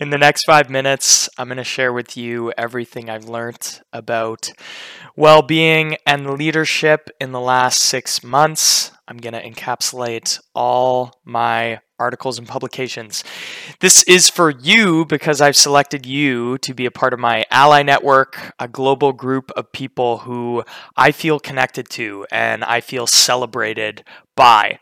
In the next five minutes, I'm going to share with you everything I've learned about well being and leadership in the last six months. I'm going to encapsulate all my articles and publications. This is for you because I've selected you to be a part of my ally network, a global group of people who I feel connected to and I feel celebrated by.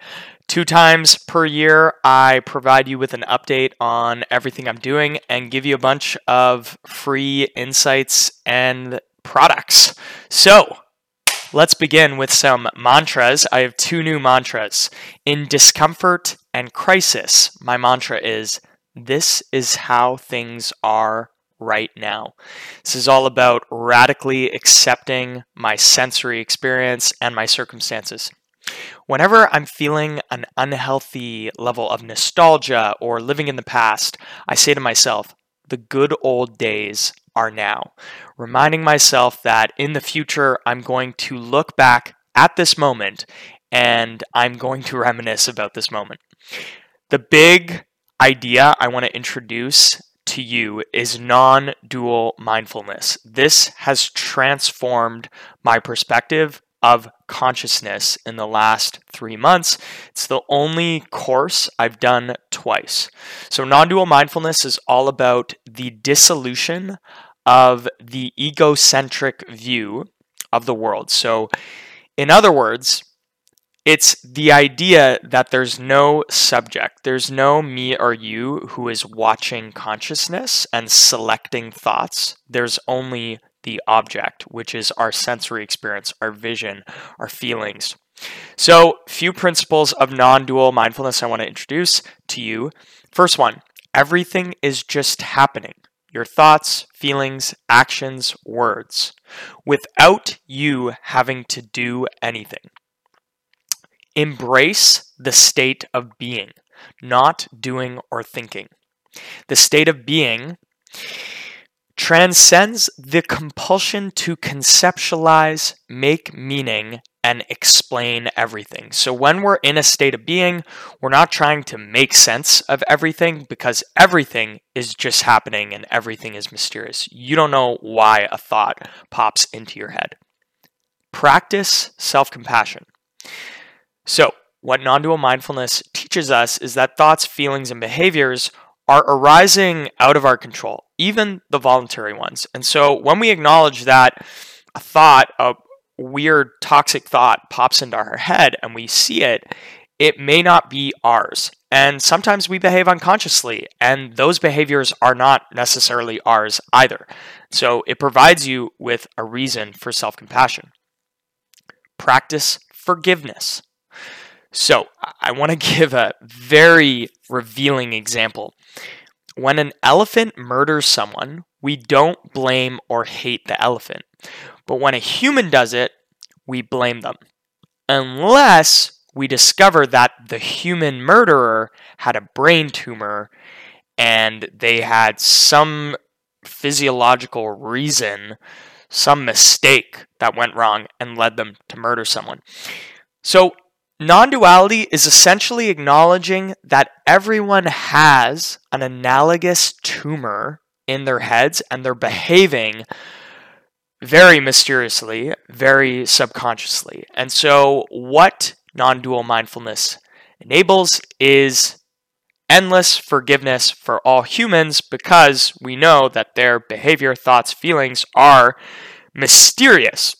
Two times per year, I provide you with an update on everything I'm doing and give you a bunch of free insights and products. So, let's begin with some mantras. I have two new mantras. In discomfort and crisis, my mantra is This is how things are right now. This is all about radically accepting my sensory experience and my circumstances. Whenever I'm feeling an unhealthy level of nostalgia or living in the past, I say to myself, the good old days are now. Reminding myself that in the future, I'm going to look back at this moment and I'm going to reminisce about this moment. The big idea I want to introduce to you is non dual mindfulness. This has transformed my perspective of consciousness in the last three months. It's the only course I've done twice. So, non dual mindfulness is all about the dissolution of the egocentric view of the world. So, in other words, it's the idea that there's no subject, there's no me or you who is watching consciousness and selecting thoughts. There's only the object, which is our sensory experience, our vision, our feelings. So, few principles of non dual mindfulness I want to introduce to you. First one everything is just happening your thoughts, feelings, actions, words, without you having to do anything. Embrace the state of being, not doing or thinking. The state of being transcends the compulsion to conceptualize, make meaning, and explain everything. So when we're in a state of being, we're not trying to make sense of everything because everything is just happening and everything is mysterious. You don't know why a thought pops into your head. Practice self compassion. So, what non dual mindfulness teaches us is that thoughts, feelings, and behaviors are arising out of our control, even the voluntary ones. And so when we acknowledge that a thought, a weird toxic thought pops into our head and we see it, it may not be ours. And sometimes we behave unconsciously, and those behaviors are not necessarily ours either. So it provides you with a reason for self compassion. Practice forgiveness. So, I want to give a very revealing example. When an elephant murders someone, we don't blame or hate the elephant. But when a human does it, we blame them. Unless we discover that the human murderer had a brain tumor and they had some physiological reason, some mistake that went wrong and led them to murder someone. So Non duality is essentially acknowledging that everyone has an analogous tumor in their heads and they're behaving very mysteriously, very subconsciously. And so, what non dual mindfulness enables is endless forgiveness for all humans because we know that their behavior, thoughts, feelings are mysterious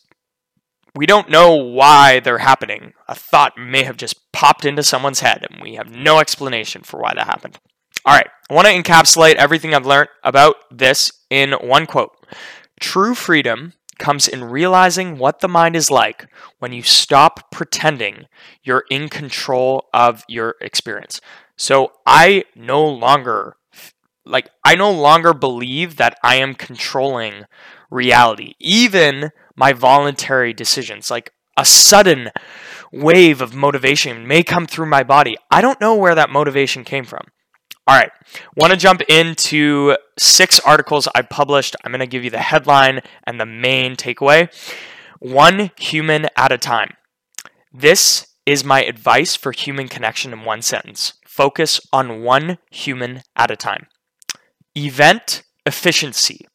we don't know why they're happening. A thought may have just popped into someone's head, and we have no explanation for why that happened. All right, I want to encapsulate everything I've learned about this in one quote True freedom comes in realizing what the mind is like when you stop pretending you're in control of your experience. So I no longer like I no longer believe that I am controlling reality. Even my voluntary decisions. Like a sudden wave of motivation may come through my body. I don't know where that motivation came from. All right, want to jump into six articles I published. I'm going to give you the headline and the main takeaway. One human at a time. This is my advice for human connection in one sentence. Focus on one human at a time. Event efficiency.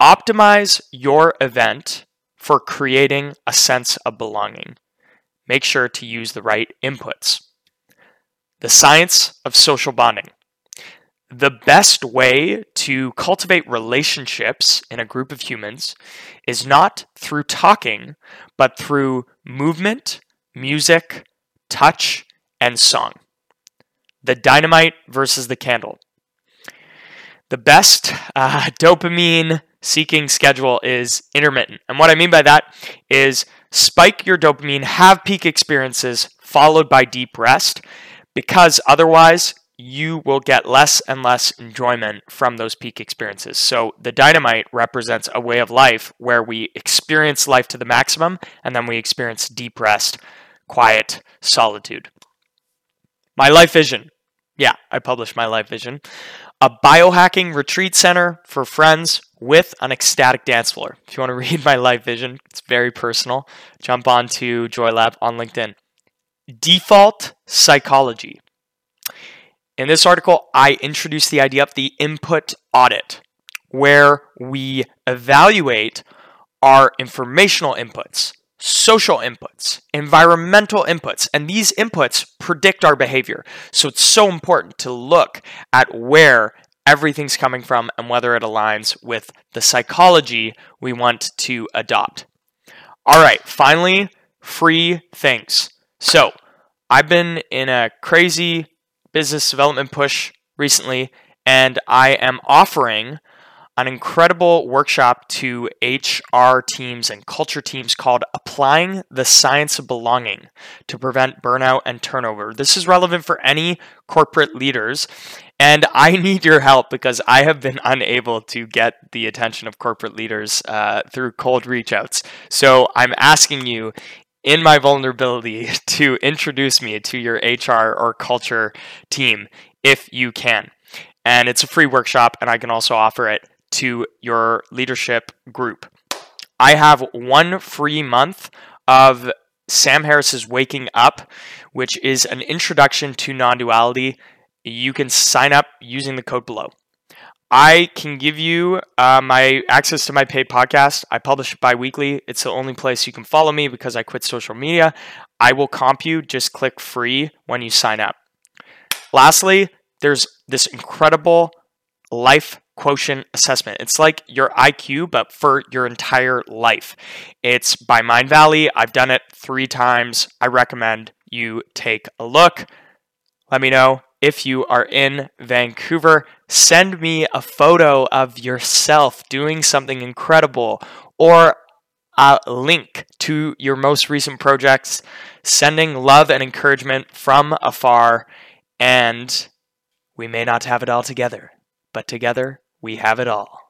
Optimize your event for creating a sense of belonging. Make sure to use the right inputs. The science of social bonding. The best way to cultivate relationships in a group of humans is not through talking, but through movement, music, touch, and song. The dynamite versus the candle. The best uh, dopamine seeking schedule is intermittent. And what I mean by that is spike your dopamine, have peak experiences followed by deep rest, because otherwise you will get less and less enjoyment from those peak experiences. So the dynamite represents a way of life where we experience life to the maximum and then we experience deep rest, quiet, solitude. My life vision. Yeah, I published my life vision a biohacking retreat center for friends with an ecstatic dance floor. If you want to read my life vision, it's very personal. Jump on to JoyLab on LinkedIn. Default psychology. In this article, I introduce the idea of the input audit, where we evaluate our informational inputs, social inputs, environmental inputs, and these inputs predict our behavior. So it's so important to look at where everything's coming from and whether it aligns with the psychology we want to adopt. All right, finally, free things. So I've been in a crazy business development push recently, and I am offering an incredible workshop to HR teams and culture teams called Applying the Science of Belonging to Prevent Burnout and Turnover. This is relevant for any corporate leaders. And I need your help because I have been unable to get the attention of corporate leaders uh, through cold reach outs. So I'm asking you in my vulnerability to introduce me to your HR or culture team if you can. And it's a free workshop, and I can also offer it to your leadership group. I have one free month of Sam Harris's Waking Up, which is an introduction to non duality. You can sign up using the code below. I can give you uh, my access to my paid podcast. I publish bi weekly. It's the only place you can follow me because I quit social media. I will comp you. Just click free when you sign up. Lastly, there's this incredible life quotient assessment. It's like your IQ, but for your entire life. It's by Mindvalley. I've done it three times. I recommend you take a look. Let me know if you are in Vancouver. Send me a photo of yourself doing something incredible or a link to your most recent projects, sending love and encouragement from afar. And we may not have it all together, but together we have it all.